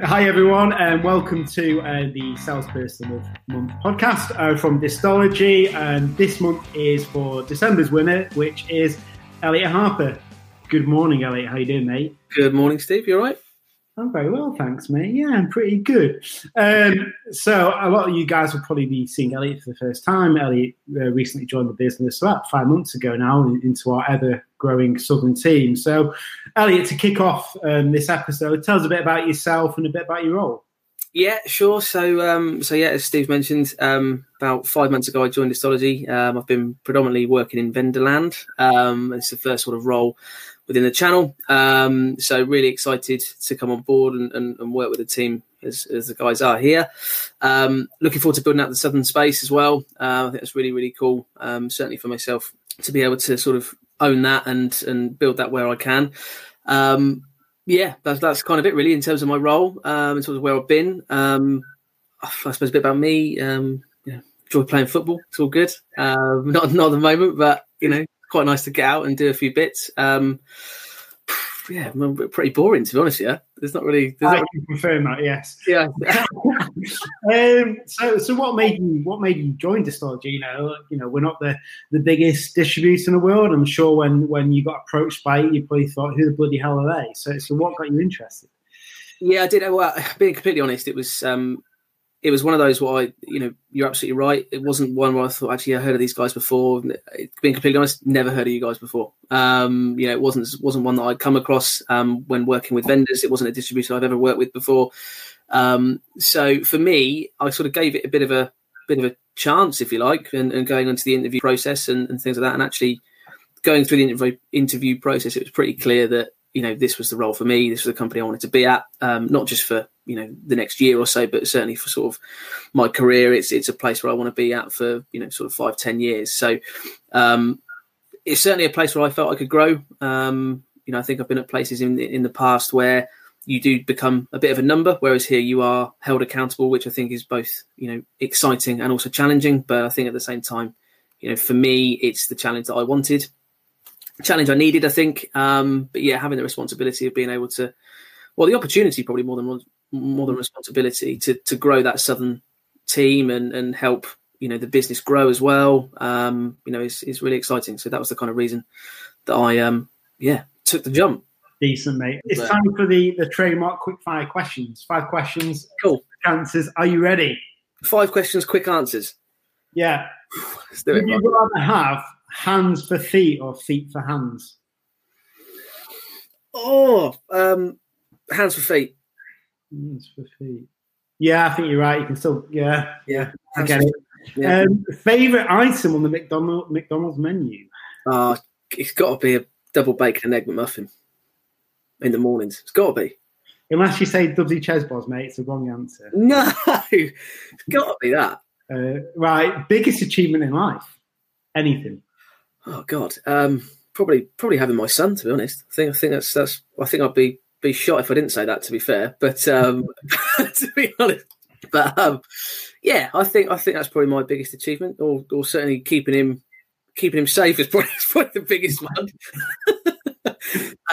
Hi, everyone, and welcome to uh, the Salesperson of Month podcast uh, from Distology. And this month is for December's winner, which is Elliot Harper. Good morning, Elliot. How you doing, mate? Good morning, Steve. You all right? I'm very well, thanks, mate. Yeah, I'm pretty good. Um, so, a lot of you guys will probably be seeing Elliot for the first time. Elliot uh, recently joined the business about five months ago now into our ever growing Southern team. So, Elliot, to kick off um, this episode, tell us a bit about yourself and a bit about your role. Yeah, sure. So, um, so yeah, as Steve mentioned, um, about five months ago, I joined Distology. Um, I've been predominantly working in vendor land. Um, it's the first sort of role within the channel. Um, so really excited to come on board and, and, and work with the team as, as, the guys are here. Um, looking forward to building out the southern space as well. Uh, I think that's really really cool. Um, certainly for myself to be able to sort of own that and and build that where I can. Um, yeah, that's that's kind of it really in terms of my role, um, in terms of where I've been. Um, I suppose a bit about me. Yeah, enjoy playing football. It's all good. not not at the moment, but you know, quite nice to get out and do a few bits. Um, yeah, pretty boring to be honest. Yeah, there's not really. There's I not... can confirm that. Yes. Yeah. um, so, so what made you what made you join Distology? You know, you know, we're not the the biggest distributor in the world. I'm sure when when you got approached by it, you probably thought, "Who the bloody hell are they?" So, so what got you interested? Yeah, I did. Well, being completely honest, it was um, it was one of those where I, you know, you're absolutely right. It wasn't one where I thought, actually, I heard of these guys before. Being completely honest, never heard of you guys before. Um, you know, it wasn't wasn't one that I'd come across um, when working with vendors. It wasn't a distributor I've ever worked with before. Um, so for me, I sort of gave it a bit of a bit of a chance, if you like, and, and going into the interview process and, and, things like that. And actually going through the interview, interview process, it was pretty clear that you know this was the role for me. This was the company I wanted to be at, um, not just for you know the next year or so, but certainly for sort of my career. It's it's a place where I want to be at for you know sort of five ten years. So um, it's certainly a place where I felt I could grow. Um, you know, I think I've been at places in in the past where you do become a bit of a number, whereas here you are held accountable, which I think is both you know exciting and also challenging. But I think at the same time, you know, for me, it's the challenge that I wanted, challenge I needed. I think, um, but yeah, having the responsibility of being able to, well, the opportunity probably more than more than responsibility to to grow that southern team and and help you know the business grow as well. Um, you know, is is really exciting. So that was the kind of reason that I um yeah took the jump. Decent, mate. It's but, time for the the trademark quick fire questions. Five questions. Cool. Answers. Are you ready? Five questions, quick answers. Yeah. Would you rather have hands for feet or feet for hands? Oh, um, hands for feet. Hands for feet. Yeah, I think you're right. You can still, yeah, yeah, I get it. Yeah. Um, favorite item on the McDonald's McDonald's menu? Uh, it's got to be a double bacon and egg McMuffin in the mornings. It's got to be. Unless you say Dubsy Chesbos, mate, it's the wrong answer. No, it's got to be that. Uh, right, biggest achievement in life? Anything? Oh God, um, probably probably having my son. To be honest, I think I think that's that's. I think I'd be be shot if I didn't say that. To be fair, but um, to be honest, but um, yeah, I think I think that's probably my biggest achievement, or or certainly keeping him keeping him safe is probably, probably the biggest one.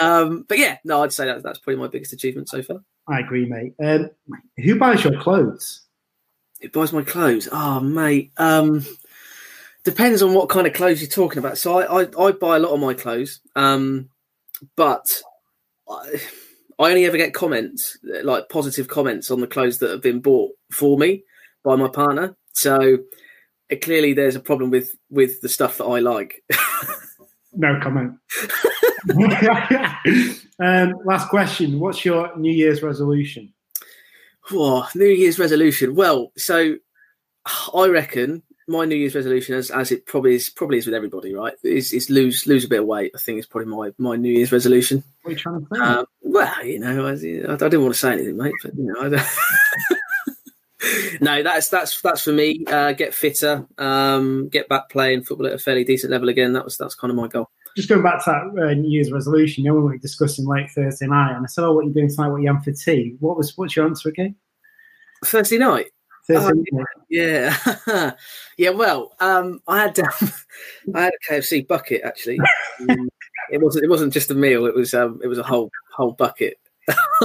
um, but yeah, no, I'd say that that's probably my biggest achievement so far. I agree, mate. Um, who buys your clothes? Who buys my clothes? Oh, mate. Um, depends on what kind of clothes you're talking about. So I, I, I buy a lot of my clothes, um, but I, I only ever get comments, like positive comments on the clothes that have been bought for me by my partner. So it, clearly there's a problem with with the stuff that I like. no comment. um, last question: What's your New Year's resolution? Oh, New Year's resolution. Well, so I reckon my New Year's resolution, as, as it probably is, probably is with everybody, right? Is, is lose lose a bit of weight. I think is probably my, my New Year's resolution. What are you trying to say? Um, well, you know, I, I, didn't want to say anything, mate, but you know, no, that's that's that's for me. Uh, get fitter, um, get back playing football at a fairly decent level again. That was that's kind of my goal. Just going back to that uh, New Year's resolution, you know, when we were discussing late Thursday night, and I said, "Oh, what are you doing tonight? What are you having for tea?" What was what's your answer again? Thursday night. Oh, yeah, yeah. Well, um, I had um, I had a KFC bucket actually. Um, it wasn't it wasn't just a meal. It was um, it was a whole whole bucket.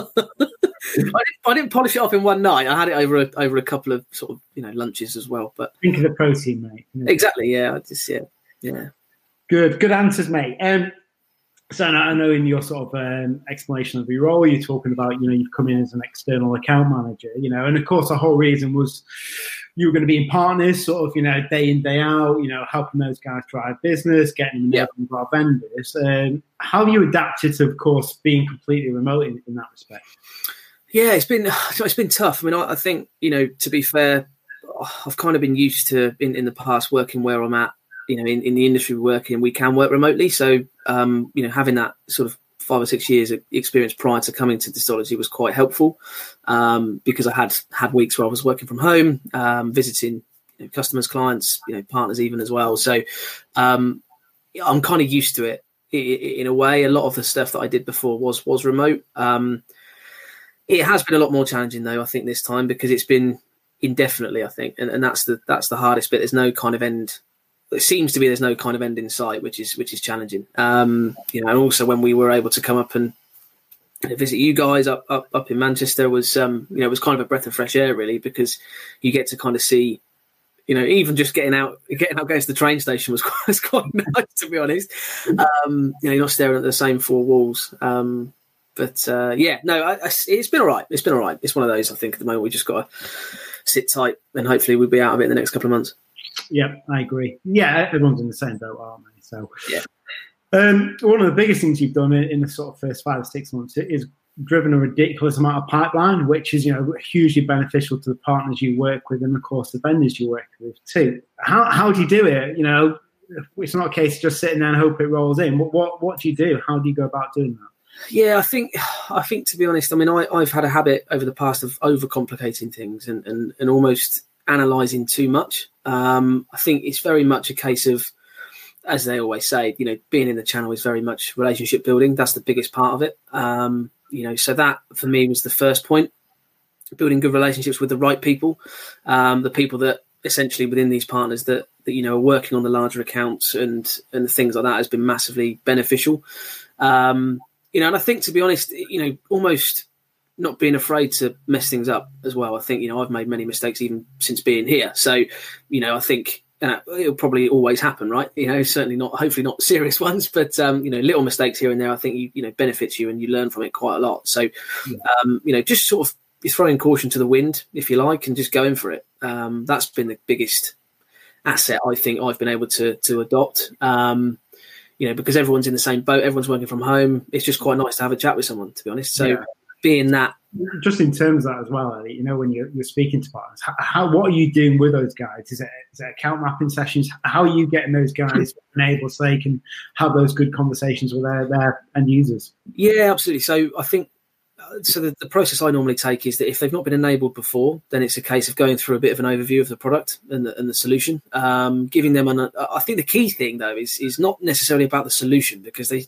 didn't, I didn't polish it off in one night. I had it over a, over a couple of sort of you know lunches as well. But think of the protein, mate. Exactly. Yeah. I just yeah yeah. Good, good answers, mate. Um, so I know in your sort of um, explanation of your role, you're talking about, you know, you've come in as an external account manager, you know, and of course the whole reason was you were going to be in partners, sort of, you know, day in day out, you know, helping those guys drive business, getting them yep. with our vendors. Um, how have you adapted to, of course, being completely remote in, in that respect? Yeah, it's been it's been tough. I mean, I, I think you know, to be fair, I've kind of been used to in, in the past working where I'm at you know in, in the industry we're working we can work remotely so um, you know having that sort of five or six years of experience prior to coming to Distology was quite helpful um, because I had had weeks where I was working from home, um, visiting you know, customers, clients, you know, partners even as well. So um, I'm kind of used to it in a way. A lot of the stuff that I did before was was remote. Um, it has been a lot more challenging though, I think this time because it's been indefinitely. I think, and, and that's the that's the hardest bit. There's no kind of end it seems to be there's no kind of end in sight, which is which is challenging. Um, you know, and also when we were able to come up and visit you guys up up, up in Manchester was um, you know it was kind of a breath of fresh air really because you get to kind of see you know even just getting out getting out going to the train station was quite, was quite nice to be honest. Um, you know, you're not staring at the same four walls. Um, but uh, yeah, no, I, I, it's been all right. It's been all right. It's one of those I think at the moment we just got to sit tight and hopefully we'll be out of it in the next couple of months. Yeah, I agree. Yeah, everyone's in the same boat, aren't they? So, yeah. Um, one of the biggest things you've done in the sort of first five or six months is driven a ridiculous amount of pipeline, which is you know hugely beneficial to the partners you work with and of course the vendors you work with too. How how do you do it? You know, it's not a case of just sitting there and hope it rolls in. What what, what do you do? How do you go about doing that? Yeah, I think I think to be honest, I mean I, I've had a habit over the past of overcomplicating things and, and, and almost analysing too much. Um, I think it's very much a case of, as they always say, you know, being in the channel is very much relationship building. That's the biggest part of it. Um, you know, so that for me was the first point. Building good relationships with the right people, um, the people that essentially within these partners that, that you know are working on the larger accounts and and things like that has been massively beneficial. Um, you know, and I think to be honest, you know, almost not being afraid to mess things up as well. I think you know I've made many mistakes even since being here. So you know I think uh, it'll probably always happen, right? You know, certainly not, hopefully not serious ones, but um, you know, little mistakes here and there. I think you you know benefits you and you learn from it quite a lot. So yeah. um, you know, just sort of throwing caution to the wind, if you like, and just going for it. Um, that's been the biggest asset I think I've been able to to adopt. Um, you know, because everyone's in the same boat, everyone's working from home. It's just quite nice to have a chat with someone, to be honest. So. Yeah being that. Just in terms of that as well, you know, when you're, you're speaking to partners, how, what are you doing with those guys? Is it, is it account mapping sessions? How are you getting those guys enabled so they can have those good conversations with their, their end users? Yeah, absolutely. So I think uh, so the, the, process I normally take is that if they've not been enabled before, then it's a case of going through a bit of an overview of the product and the, and the solution, um, giving them an. I think the key thing though is is not necessarily about the solution because they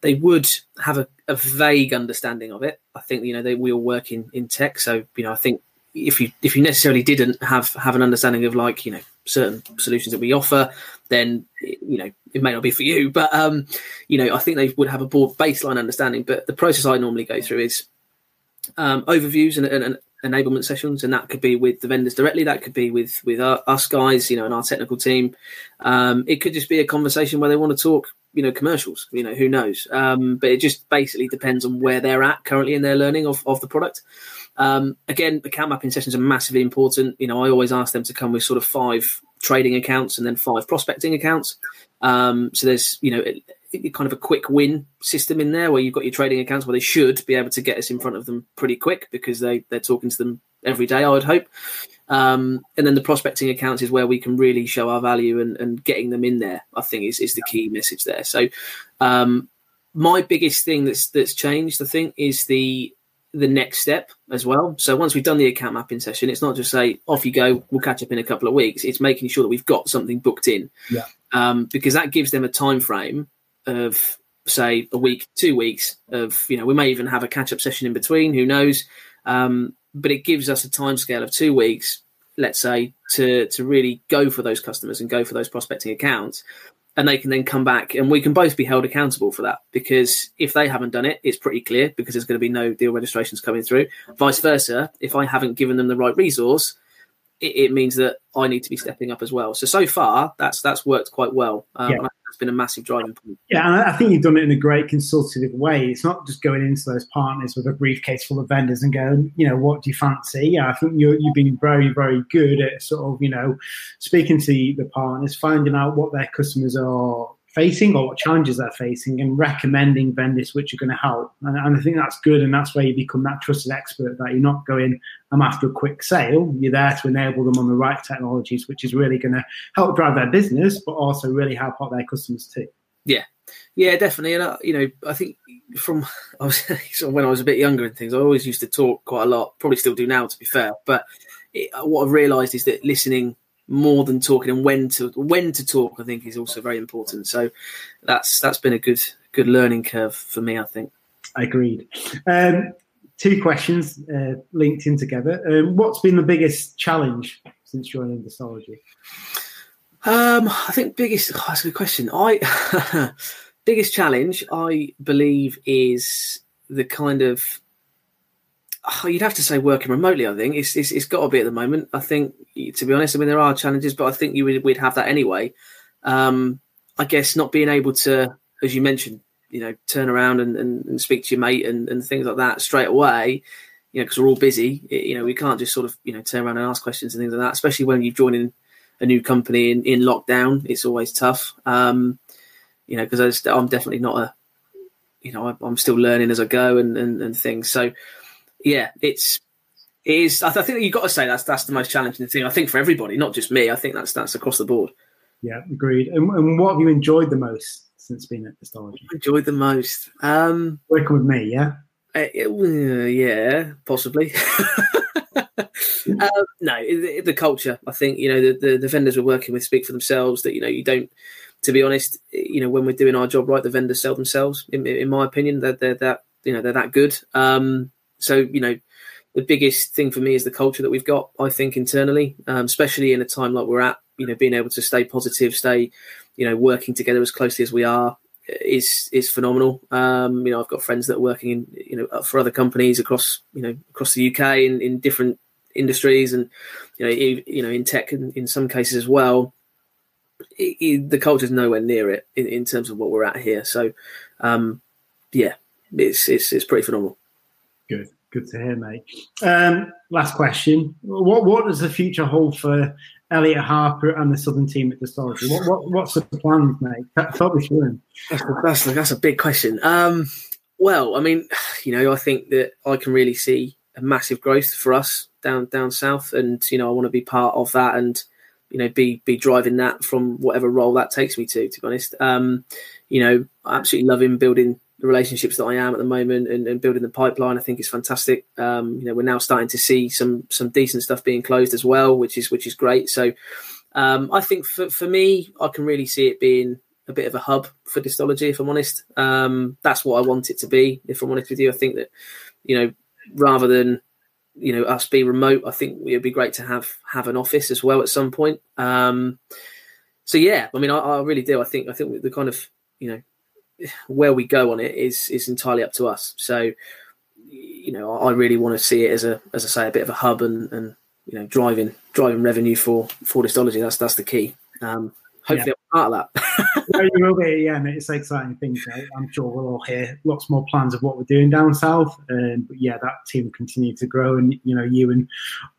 they would have a, a vague understanding of it. I think you know they we all work in, in tech, so you know I think if you if you necessarily didn't have have an understanding of like you know certain solutions that we offer, then you know it may not be for you. But um, you know I think they would have a broad baseline understanding. But the process I normally go through is um, overviews and, and, and, enablement sessions, and that could be with the vendors directly. That could be with with our, us guys, you know, and our technical team. Um, it could just be a conversation where they want to talk you know commercials you know who knows? Um, but it just basically depends on where they're at currently in their learning of, of the product. Um, again account mapping sessions are massively important. You know i always ask them to come with sort of five trading accounts and then five prospecting accounts. Um, so there's you know it, it, kind of a quick win system in there where you've got your trading accounts where they should be able to get us in front of them pretty quick because they they're talking to them every day i would hope um, and then the prospecting accounts is where we can really show our value and, and getting them in there. I think is, is the key message there. So um, my biggest thing that's that's changed, I think, is the the next step as well. So once we've done the account mapping session, it's not just say off you go, we'll catch up in a couple of weeks. It's making sure that we've got something booked in, yeah. um, because that gives them a time frame of say a week, two weeks of you know we may even have a catch up session in between. Who knows? Um, but it gives us a time scale of two weeks, let's say, to to really go for those customers and go for those prospecting accounts. and they can then come back and we can both be held accountable for that because if they haven't done it, it's pretty clear because there's going to be no deal registrations coming through. Vice versa, if I haven't given them the right resource, it, it means that I need to be stepping up as well. So so far, that's that's worked quite well. Um, yeah. That's been a massive driving point. Yeah, and I think you've done it in a great consultative way. It's not just going into those partners with a briefcase full of vendors and going, you know, what do you fancy? Yeah, I think you you've been very, very good at sort of, you know, speaking to the partners, finding out what their customers are facing or what challenges they're facing and recommending vendors which are going to help. And, and, I think that's good. And that's where you become that trusted expert that you're not going, I'm after a quick sale. You're there to enable them on the right technologies, which is really going to help drive their business, but also really help out their customers too. Yeah. Yeah, definitely. And, uh, you know, I think from I was, when I was a bit younger and things, I always used to talk quite a lot, probably still do now, to be fair. But it, what I've realized is that listening more than talking and when to when to talk i think is also very important. So that's that's been a good good learning curve for me i think. Agreed. Um, two questions uh, linked in together. Um, what's been the biggest challenge since joining Distology um i think biggest oh, that's a good question. I biggest challenge i believe is the kind of oh, you'd have to say working remotely. I think it's it's, it's got to be at the moment. I think to be honest, I mean there are challenges, but I think you would we'd have that anyway. Um, I guess not being able to, as you mentioned, you know, turn around and, and, and speak to your mate and, and things like that straight away. You know, because we're all busy. It, you know, we can't just sort of you know turn around and ask questions and things like that. Especially when you're joining a new company in, in lockdown, it's always tough. Um, you know, because I'm definitely not a, you know, I'm still learning as I go and, and, and things. So yeah, it's it is. I, th- I think you've got to say that's that's the most challenging thing. I think for everybody, not just me. I think that's that's across the board. Yeah, agreed. And, and what have you enjoyed the most since being at Distology? Enjoyed the most um, working with me. Yeah. Uh, uh, yeah, possibly. uh, no, the, the, culture. I think you know the, the, the vendors we're working with speak for themselves. That you know you don't. To be honest, you know when we're doing our job right, the vendors sell themselves. In, in my opinion, that they're, they're, that you know they're that good. Um, so, you know, the biggest thing for me is the culture that we've got, I think, internally, um, especially in a time like we're at, you know, being able to stay positive, stay, you know, working together as closely as we are is is phenomenal. Um, you know, I've got friends that are working in, you know, for other companies across, you know, across the UK in, in different industries and, you know, you know, in tech in, in some cases as well. It, it, the culture is nowhere near it in, in, terms of what we're at here. So, um, yeah, it's, it's, it's pretty phenomenal. Good, good to hear, mate. Um, last question: What what does the future hold for Elliot Harper and the Southern team at Distology? What, what what's the plan, mate? Talk me through That's a, that's, a, that's a big question. Um, well, I mean, you know, I think that I can really see a massive growth for us down down south, and you know, I want to be part of that, and you know, be be driving that from whatever role that takes me to. To be honest, um, you know, I absolutely love him building the relationships that I am at the moment and, and building the pipeline, I think is fantastic. Um, you know, we're now starting to see some some decent stuff being closed as well, which is which is great. So um, I think for, for me, I can really see it being a bit of a hub for distology, if I'm honest. Um, that's what I want it to be, if I'm honest with you. I think that, you know, rather than you know us be remote, I think it would be great to have have an office as well at some point. Um, so yeah, I mean, I, I really do. I think I think the kind of you know where we go on it is is entirely up to us. So, you know, I really want to see it as a, as I say, a bit of a hub and, and you know, driving driving revenue for for Distology. That's that's the key. Um, hopefully, yeah. I'm part of that. no, you will be. Yeah, it's an exciting thing. I'm sure we'll all hear lots more plans of what we're doing down south. Um, but yeah, that team will continue to grow, and you know, you and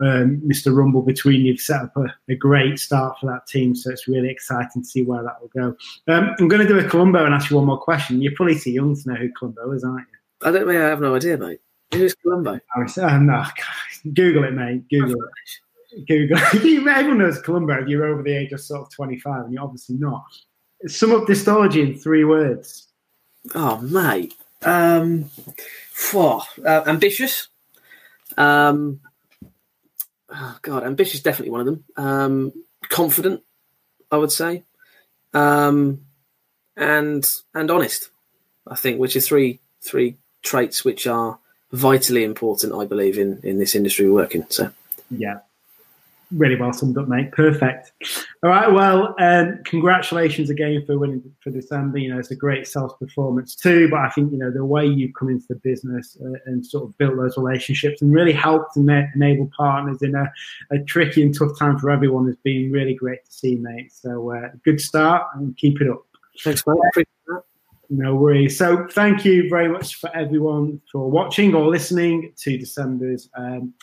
um, Mr. Rumble between you've set up a, a, great start for that team. So it's really exciting to see where that will go. Um, I'm going to do a Columbo and ask you one more question. You're probably too young to know who Columbo is, aren't you? I don't. I have no idea, mate. Who is Columbo? Oh, no, Google it, mate. Google it. Google. Everyone knows Columbo if you're over the age of sort of 25, and you're obviously not. Sum up distology in three words. Oh, mate. Um, uh, ambitious. Um, oh, God, ambitious, definitely one of them. Um, confident, I would say. Um, and and honest, I think, which are three three traits which are vitally important, I believe, in in this industry we work in. So, yeah, really well summed up, mate. Perfect. All right. Well, um, congratulations again for winning for December. You know, it's a great sales performance too. But I think you know the way you've come into the business uh, and sort of built those relationships and really helped and enable partners in a, a, tricky and tough time for everyone has been really great to see, mate. So uh, good start and keep it up. Thanks, mate. No worries. So, thank you very much for everyone for watching or listening to December's um,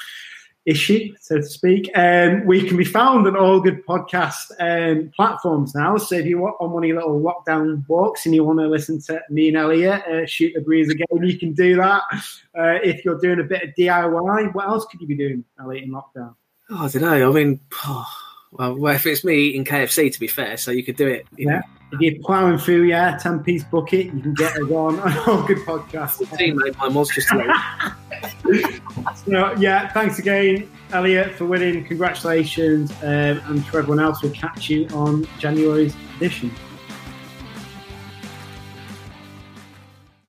issue, so to speak. Um, we can be found on all good podcast um, platforms now. So if you want on one of your little lockdown walks and you want to listen to me and Elliot uh, shoot the breeze again, you can do that. Uh, if you're doing a bit of DIY, what else could you be doing, Elliot, in lockdown? Oh, I don't know. I mean, oh, well, if it's me eating KFC, to be fair, so you could do it. yeah. Know. If you're ploughing through, yeah, 10 piece bucket, you can get us on on all good podcast. mate, my was just so, yeah, thanks again, Elliot, for winning. Congratulations. Um, and to everyone else, we'll catch you on January's edition.